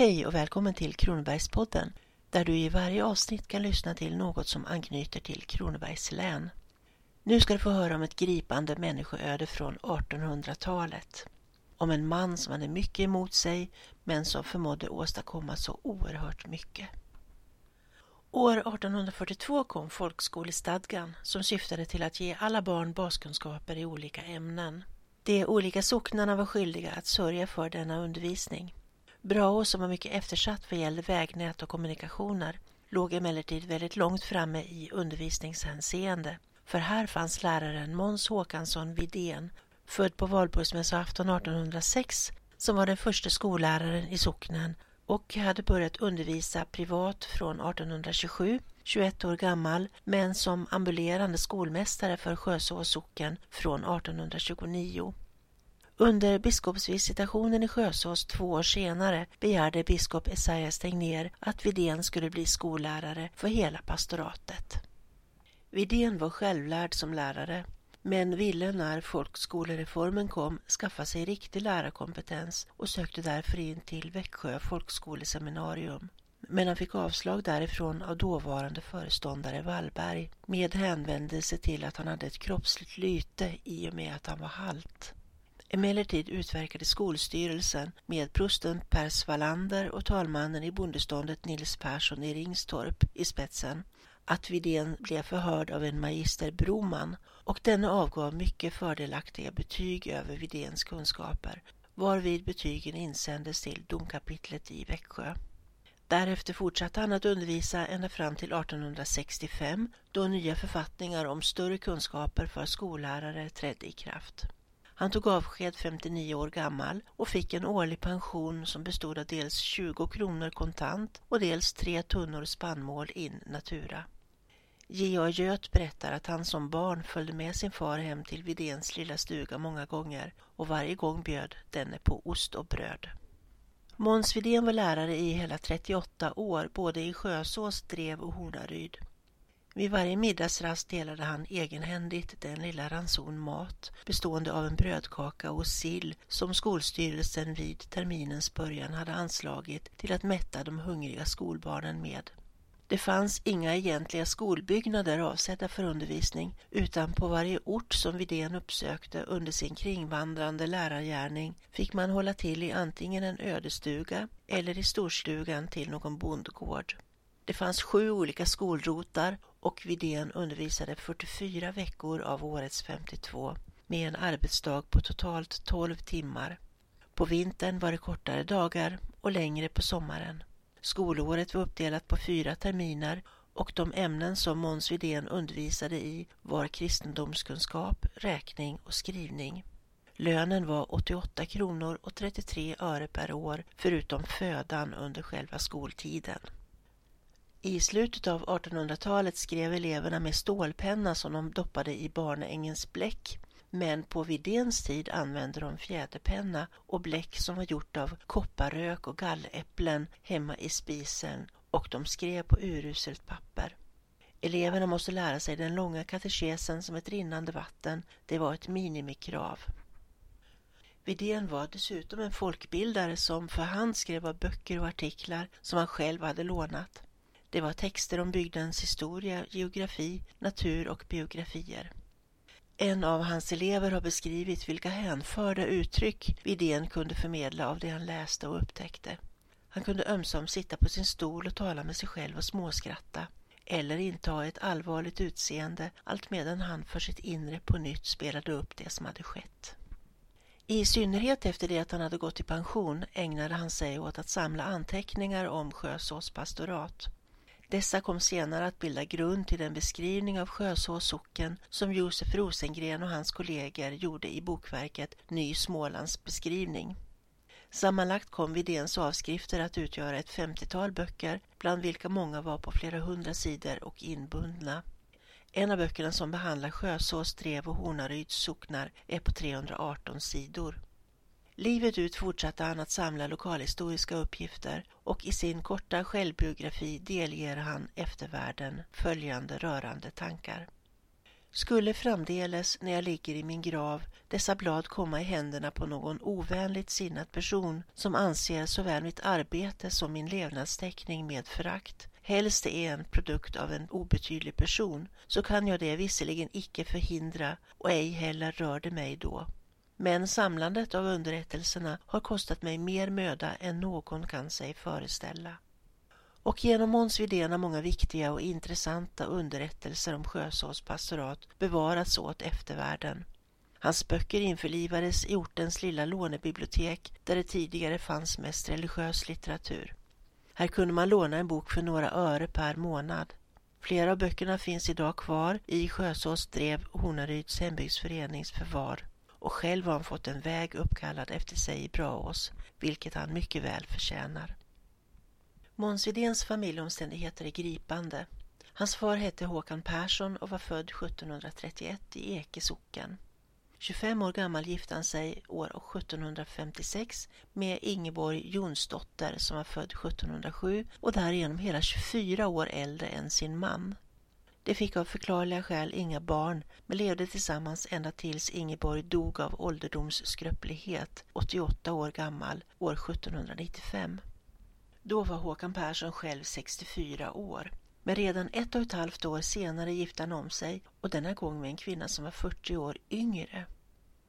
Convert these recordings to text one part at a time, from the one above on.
Hej och välkommen till Kronobergspodden där du i varje avsnitt kan lyssna till något som anknyter till Kronobergs län. Nu ska du få höra om ett gripande människoöde från 1800-talet. Om en man som hade mycket emot sig men som förmådde åstadkomma så oerhört mycket. År 1842 kom folkskolestadgan som syftade till att ge alla barn baskunskaper i olika ämnen. De olika socknarna var skyldiga att sörja för denna undervisning. Braå som var mycket eftersatt vad gäller vägnät och kommunikationer låg emellertid väldigt långt framme i undervisningshänseende. För här fanns läraren Måns Håkansson Vidén, född på valborgsmässoafton 1806, som var den första skolläraren i socknen och hade börjat undervisa privat från 1827, 21 år gammal, men som ambulerande skolmästare för Sjösås socken från 1829. Under biskopsvisitationen i Sjösås två år senare begärde biskop Esaias Tegnér att Vidén skulle bli skollärare för hela pastoratet. Vidén var självlärd som lärare men ville när folkskolereformen kom skaffa sig riktig lärarkompetens och sökte därför in till Växjö folkskoleseminarium. Men han fick avslag därifrån av dåvarande föreståndare Wallberg med hänvändelse till att han hade ett kroppsligt lyte i och med att han var halt. Emellertid utverkade skolstyrelsen med prosten Per Svalander och talmannen i bondeståndet Nils Persson i Ringstorp i spetsen att Vidén blev förhörd av en magister Broman och denne avgav mycket fördelaktiga betyg över Vidéns kunskaper varvid betygen insändes till domkapitlet i Växjö. Därefter fortsatte han att undervisa ända fram till 1865 då nya författningar om större kunskaper för skollärare trädde i kraft. Han tog avsked 59 år gammal och fick en årlig pension som bestod av dels 20 kronor kontant och dels tre tunnor spannmål in natura. J.A. Göt berättar att han som barn följde med sin far hem till Vidéns lilla stuga många gånger och varje gång bjöd denne på ost och bröd. Måns Vidén var lärare i hela 38 år både i Sjösås, Drev och Hornaryd. Vid varje middagsrast delade han egenhändigt den lilla ranson mat bestående av en brödkaka och sill som skolstyrelsen vid terminens början hade anslagit till att mätta de hungriga skolbarnen med. Det fanns inga egentliga skolbyggnader avsedda för undervisning utan på varje ort som Vidén uppsökte under sin kringvandrande lärargärning fick man hålla till i antingen en ödestuga eller i storstugan till någon bondgård. Det fanns sju olika skolrotar och Vidén undervisade 44 veckor av årets 52 med en arbetsdag på totalt 12 timmar. På vintern var det kortare dagar och längre på sommaren. Skolåret var uppdelat på fyra terminer och de ämnen som Måns Widén undervisade i var kristendomskunskap, räkning och skrivning. Lönen var 88 kronor och 33 öre per år förutom födan under själva skoltiden. I slutet av 1800-talet skrev eleverna med stålpenna som de doppade i barnängens bläck men på Vidéns tid använde de fjäderpenna och bläck som var gjort av kopparrök och galläpplen hemma i spisen och de skrev på uruselt papper. Eleverna måste lära sig den långa katekesen som ett rinnande vatten. Det var ett minimikrav. Vidén var dessutom en folkbildare som för hand skrev av böcker och artiklar som han själv hade lånat. Det var texter om bygdens historia, geografi, natur och biografier. En av hans elever har beskrivit vilka hänförda uttryck idén kunde förmedla av det han läste och upptäckte. Han kunde ömsom sitta på sin stol och tala med sig själv och småskratta eller inta ett allvarligt utseende allt medan han för sitt inre på nytt spelade upp det som hade skett. I synnerhet efter det att han hade gått i pension ägnade han sig åt att samla anteckningar om Sjösås pastorat. Dessa kom senare att bilda grund till den beskrivning av Sjösås socken som Josef Rosengren och hans kollegor gjorde i bokverket Ny Smålands beskrivning. Sammanlagt kom Vidéns avskrifter att utgöra ett femtiotal böcker, bland vilka många var på flera hundra sidor och inbundna. En av böckerna som behandlar Sjösås, Drev och Hornaryds socknar är på 318 sidor. Livet ut fortsatte han att samla lokalhistoriska uppgifter och i sin korta självbiografi delger han eftervärlden följande rörande tankar. Skulle framdeles, när jag ligger i min grav, dessa blad komma i händerna på någon ovänligt sinnad person som anser såväl mitt arbete som min levnadsteckning med förakt, helst det är en produkt av en obetydlig person, så kan jag det visserligen icke förhindra och ej heller rör det mig då. Men samlandet av underrättelserna har kostat mig mer möda än någon kan sig föreställa. Och genom Måns Widén har många viktiga och intressanta underrättelser om Sjösås pastorat bevarats åt eftervärlden. Hans böcker införlivades i ortens lilla lånebibliotek där det tidigare fanns mest religiös litteratur. Här kunde man låna en bok för några öre per månad. Flera av böckerna finns idag kvar i Sjösås drev Hornaryds hembygdsförenings förvar och själv har han fått en väg uppkallad efter sig i Braås, vilket han mycket väl förtjänar. Måns Widéns familjeomständigheter är gripande. Hans far hette Håkan Persson och var född 1731 i Eke socken. 25 år gammal gifte han sig år 1756 med Ingeborg Jonsdotter som var född 1707 och därigenom hela 24 år äldre än sin man. De fick av förklarliga skäl inga barn men levde tillsammans ända tills Ingeborg dog av ålderdomsskröplighet, 88 år gammal, år 1795. Då var Håkan Persson själv 64 år. Men redan ett och ett halvt år senare gifte han om sig och denna gång med en kvinna som var 40 år yngre.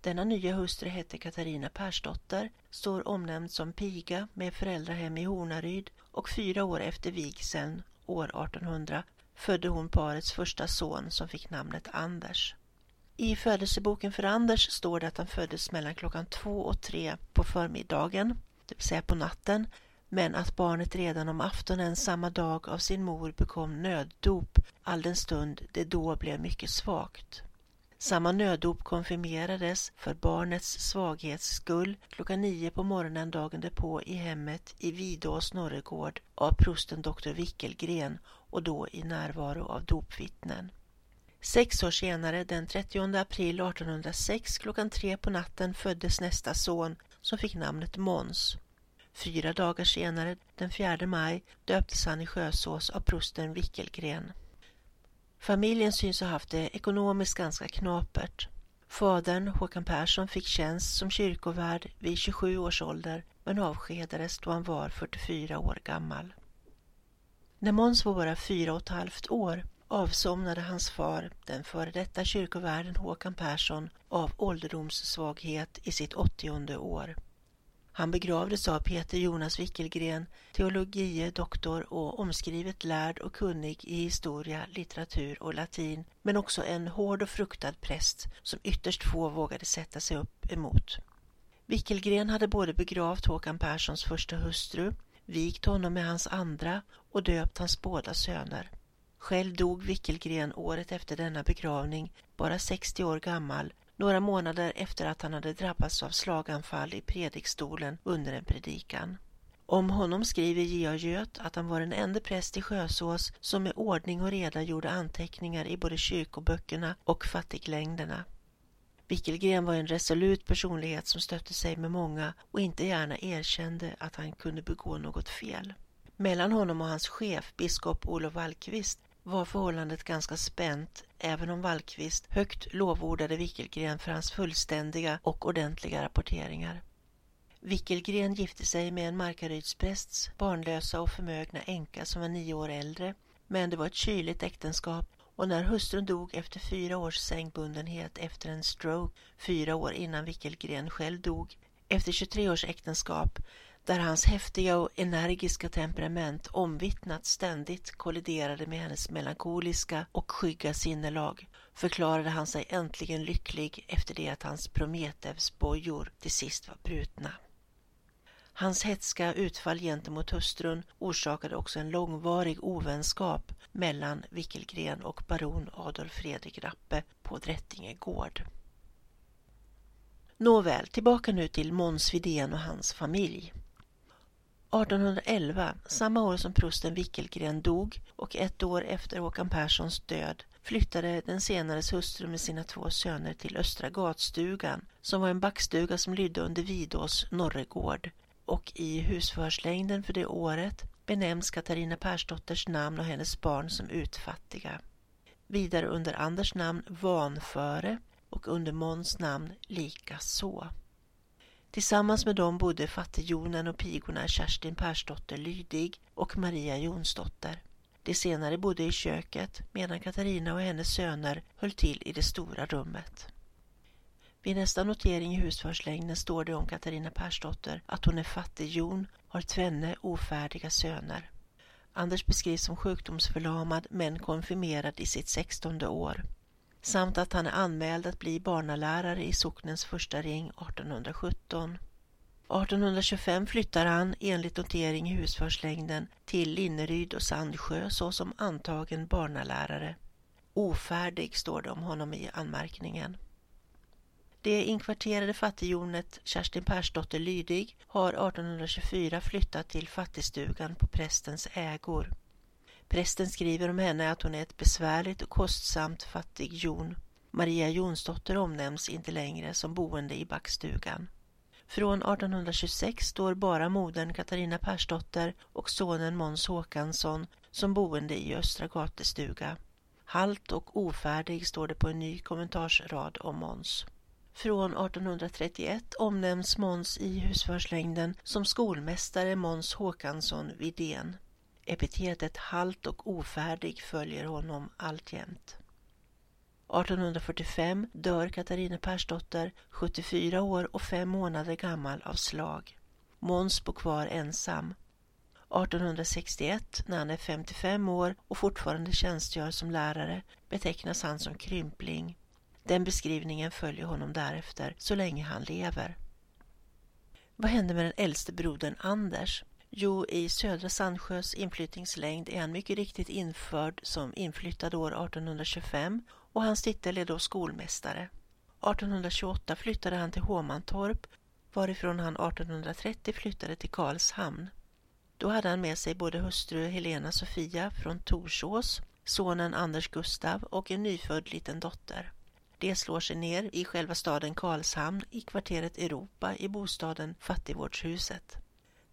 Denna nya hustru hette Katarina Persdotter, står omnämnd som piga med föräldrahem i Hornaryd och fyra år efter vigseln, år 1800, födde hon parets första son som fick namnet Anders. I födelseboken för Anders står det att han föddes mellan klockan två och tre på förmiddagen, det vill säga på natten, men att barnet redan om aftonen samma dag av sin mor bekom nöddop all den stund det då blev mycket svagt. Samma nöddop konfirmerades för barnets svaghets skull klockan nio på morgonen dagen därpå i hemmet i Vidås norregård av prosten doktor Wickelgren och då i närvaro av dopvittnen. Sex år senare, den 30 april 1806 klockan tre på natten föddes nästa son som fick namnet Måns. Fyra dagar senare, den 4 maj, döptes han i Sjösås av prosten Wickelgren. Familjen syns ha haft det ekonomiskt ganska knapert. Fadern, Håkan Persson, fick tjänst som kyrkovärd vid 27 års ålder men avskedades då han var 44 år gammal. När Måns var bara fyra och ett halvt år avsomnade hans far, den före detta kyrkovärden Håkan Persson, av ålderdomssvaghet i sitt åttionde år. Han begravdes av Peter Jonas Wickelgren, teologie doktor och omskrivet lärd och kunnig i historia, litteratur och latin, men också en hård och fruktad präst som ytterst få vågade sätta sig upp emot. Wickelgren hade både begravt Håkan Perssons första hustru, vigt honom med hans andra och döpt hans båda söner. Själv dog Wickelgren året efter denna begravning, bara 60 år gammal, några månader efter att han hade drabbats av slaganfall i predikstolen under en predikan. Om honom skriver J.A. Göt att han var den enda präst i Sjösås som med ordning och reda gjorde anteckningar i både kyrkoböckerna och fattiglängderna. Wickelgren var en resolut personlighet som stötte sig med många och inte gärna erkände att han kunde begå något fel. Mellan honom och hans chef, biskop Olof Wallqvist, var förhållandet ganska spänt även om Wallqvist högt lovordade Wickelgren för hans fullständiga och ordentliga rapporteringar. Wickelgren gifte sig med en Markarydsprästs barnlösa och förmögna änka som var nio år äldre, men det var ett kyligt äktenskap och när hustrun dog efter fyra års sängbundenhet efter en stroke, fyra år innan Wickelgren själv dog, efter 23 års äktenskap där hans häftiga och energiska temperament omvittnat ständigt kolliderade med hennes melankoliska och skygga sinnelag förklarade han sig äntligen lycklig efter det att hans Prometheus bojor till sist var brutna. Hans hetska utfall gentemot hustrun orsakade också en långvarig ovänskap mellan Wickelgren och baron Adolf Fredrik Rappe på Drättinge gård. Nåväl, tillbaka nu till Måns Widén och hans familj. 1811, samma år som prosten Wickelgren dog och ett år efter Håkan Perssons död flyttade den senares hustru med sina två söner till Östra gatstugan som var en backstuga som lydde under Vidås norregård och i husförhörslängden för det året benämns Katarina Persdotters namn och hennes barn som utfattiga. vidare under Anders namn Vanföre och under Måns namn likaså. Tillsammans med dem bodde fattighjonen och pigorna Kerstin Persdotter Lydig och Maria Jonsdotter. De senare bodde i köket medan Katarina och hennes söner höll till i det stora rummet. Vid nästa notering i husförslängden står det om Katarina Persdotter att hon är fattighjon, har tvenne ofärdiga söner. Anders beskrivs som sjukdomsförlamad men konfirmerad i sitt sextonde år samt att han är anmäld att bli barnalärare i socknens första ring 1817. 1825 flyttar han enligt notering i husförslängden till Linneryd och Sandsjö såsom antagen barnalärare. Ofärdig står det om honom i anmärkningen. Det inkvarterade fattighjonet Kerstin Persdotter Lydig har 1824 flyttat till fattigstugan på prästens ägor. Prästen skriver om henne att hon är ett besvärligt och kostsamt fattighjon. Maria Jonsdotter omnämns inte längre som boende i backstugan. Från 1826 står bara modern Katarina Persdotter och sonen Måns Håkansson som boende i Östra Gatestuga. Halt och ofärdig står det på en ny kommentarsrad om Måns. Från 1831 omnämns Måns i husförslängden som skolmästare Måns Håkansson Vidén. Epitetet halt och ofärdig följer honom alltjämt. 1845 dör Katarina Persdotter, 74 år och fem månader gammal, av slag. Måns bor kvar ensam. 1861, när han är 55 år och fortfarande tjänstgör som lärare, betecknas han som krympling. Den beskrivningen följer honom därefter så länge han lever. Vad hände med den äldste brodern Anders? Jo, i södra Sandsjös inflyttningslängd är han mycket riktigt införd som inflyttad år 1825 och hans titel är då skolmästare. 1828 flyttade han till Håmantorp varifrån han 1830 flyttade till Karlshamn. Då hade han med sig både hustru Helena Sofia från Torsås, sonen Anders Gustav och en nyfödd liten dotter. De slår sig ner i själva staden Karlshamn i kvarteret Europa i bostaden Fattigvårdshuset.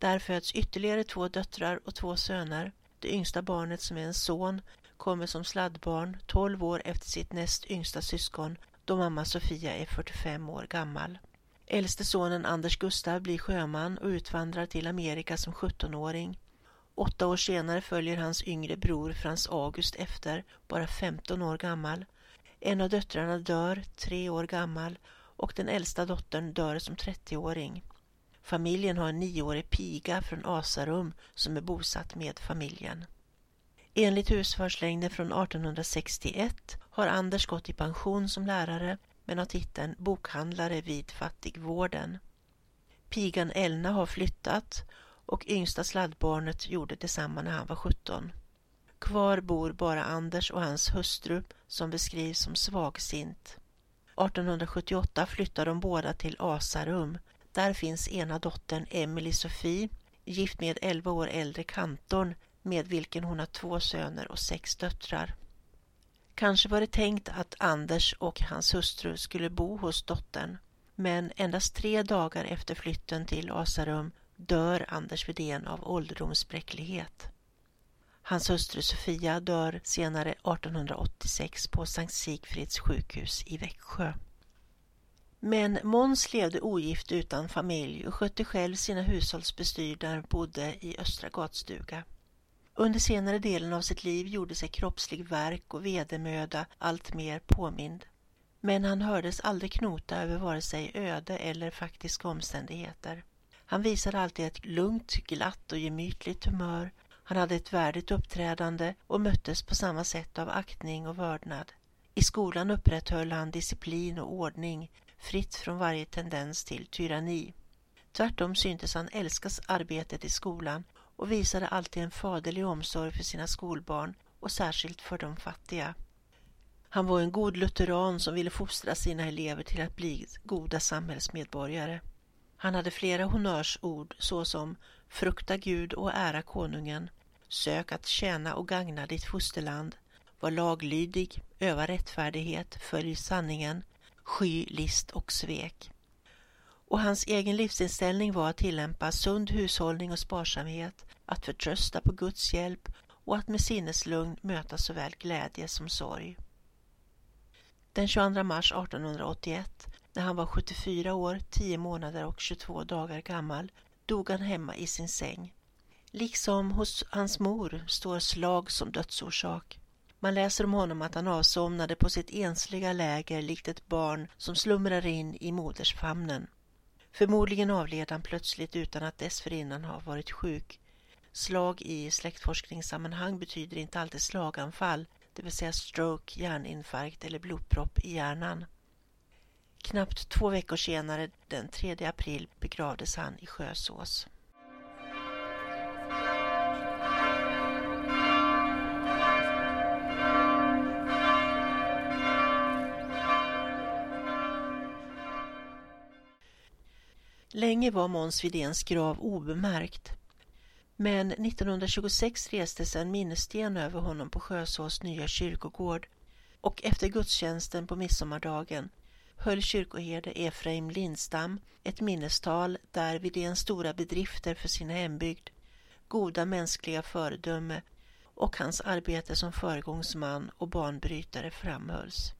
Där föds ytterligare två döttrar och två söner. Det yngsta barnet som är en son kommer som sladdbarn 12 år efter sitt näst yngsta syskon då mamma Sofia är 45 år gammal. Äldste sonen Anders Gustav blir sjöman och utvandrar till Amerika som 17-åring. Åtta år senare följer hans yngre bror Frans August efter, bara 15 år gammal. En av döttrarna dör, tre år gammal, och den äldsta dottern dör som 30-åring. Familjen har en nioårig piga från Asarum som är bosatt med familjen. Enligt husförslängden från 1861 har Anders gått i pension som lärare men har titeln bokhandlare vid Fattigvården. Pigan Elna har flyttat och yngsta sladdbarnet gjorde detsamma när han var 17. Kvar bor bara Anders och hans hustru som beskrivs som svagsint. 1878 flyttar de båda till Asarum. Där finns ena dottern Emily Sofie, gift med 11 år äldre kantorn med vilken hon har två söner och sex döttrar. Kanske var det tänkt att Anders och hans hustru skulle bo hos dottern, men endast tre dagar efter flytten till Asarum dör Anders Widén av ålderdomsbräcklighet. Hans hustru Sofia dör senare 1886 på Sankt Sigfrids sjukhus i Växjö. Men Måns levde ogift utan familj och skötte själv sina hushållsbestyr där han bodde i Östra gatstuga. Under senare delen av sitt liv gjorde sig kroppslig verk och vedermöda allt mer påmind. Men han hördes aldrig knota över vare sig öde eller faktiska omständigheter. Han visade alltid ett lugnt, glatt och gemytligt humör. Han hade ett värdigt uppträdande och möttes på samma sätt av aktning och vördnad. I skolan upprätthöll han disciplin och ordning, fritt från varje tendens till tyranni. Tvärtom syntes han älskas arbetet i skolan och visade alltid en faderlig omsorg för sina skolbarn och särskilt för de fattiga. Han var en god lutheran som ville fostra sina elever till att bli goda samhällsmedborgare. Han hade flera honnörsord såsom frukta Gud och ära konungen, sök att tjäna och gagna ditt fosterland, var laglydig, öva rättfärdighet, följ sanningen, sky list och svek och hans egen livsinställning var att tillämpa sund hushållning och sparsamhet, att förtrösta på Guds hjälp och att med sinneslugn möta såväl glädje som sorg. Den 22 mars 1881, när han var 74 år, 10 månader och 22 dagar gammal, dog han hemma i sin säng. Liksom hos hans mor står slag som dödsorsak. Man läser om honom att han avsomnade på sitt ensliga läger likt ett barn som slumrar in i modersfamnen. Förmodligen avled han plötsligt utan att dessförinnan ha varit sjuk. Slag i släktforskningssammanhang betyder inte alltid slaganfall, det vill säga stroke, hjärninfarkt eller blodpropp i hjärnan. Knappt två veckor senare, den 3 april, begravdes han i Sjösås. Länge var Måns Widéns grav obemärkt. Men 1926 restes en minnessten över honom på Sjösås nya kyrkogård och efter gudstjänsten på midsommardagen höll kyrkoherde Efraim Lindstam ett minnestal där Widéns stora bedrifter för sin hembygd, goda mänskliga föredöme och hans arbete som föregångsman och banbrytare framhölls.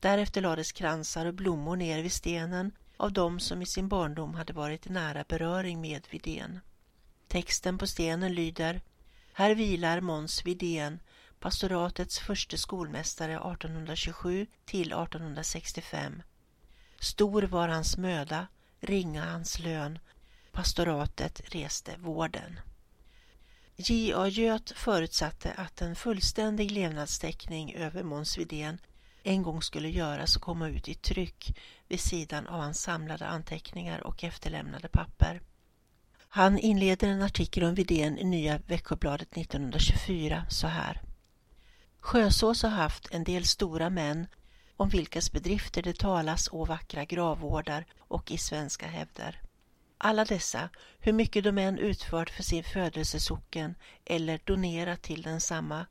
Därefter lades kransar och blommor ner vid stenen av dem som i sin barndom hade varit i nära beröring med Vidén. Texten på stenen lyder Här vilar Måns Vidén, pastoratets första skolmästare 1827 till 1865. Stor var hans möda, ringa hans lön, pastoratet reste vården. J.A. Göt förutsatte att en fullständig levnadsteckning över Måns Widén en gång skulle göras och komma ut i tryck vid sidan av hans samlade anteckningar och efterlämnade papper. Han inleder en artikel om Widén i Nya Växjöbladet 1924 så här. Sjösås har haft en del stora män om vilkas bedrifter det talas å vackra gravvårdar och i svenska hävder. Alla dessa, hur mycket de än utfört för sin födelsesocken eller donerat till densamma,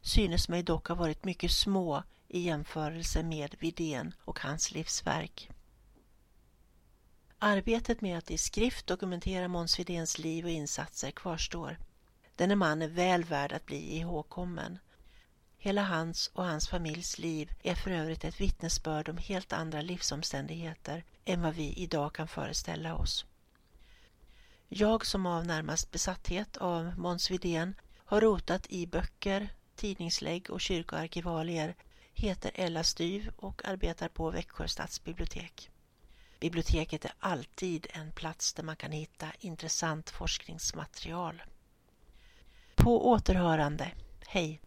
synes mig dock ha varit mycket små i jämförelse med Vidén och hans livsverk. Arbetet med att i skrift dokumentera Måns Widéns liv och insatser kvarstår. Denne man är väl värd att bli ihågkommen. Hela hans och hans familjs liv är för övrigt ett vittnesbörd om helt andra livsomständigheter än vad vi idag kan föreställa oss. Jag som av närmast besatthet av Måns Widén har rotat i böcker, tidningslägg och kyrkoarkivalier heter Ella Styv och arbetar på Växjö stadsbibliotek. Biblioteket är alltid en plats där man kan hitta intressant forskningsmaterial. På återhörande. Hej!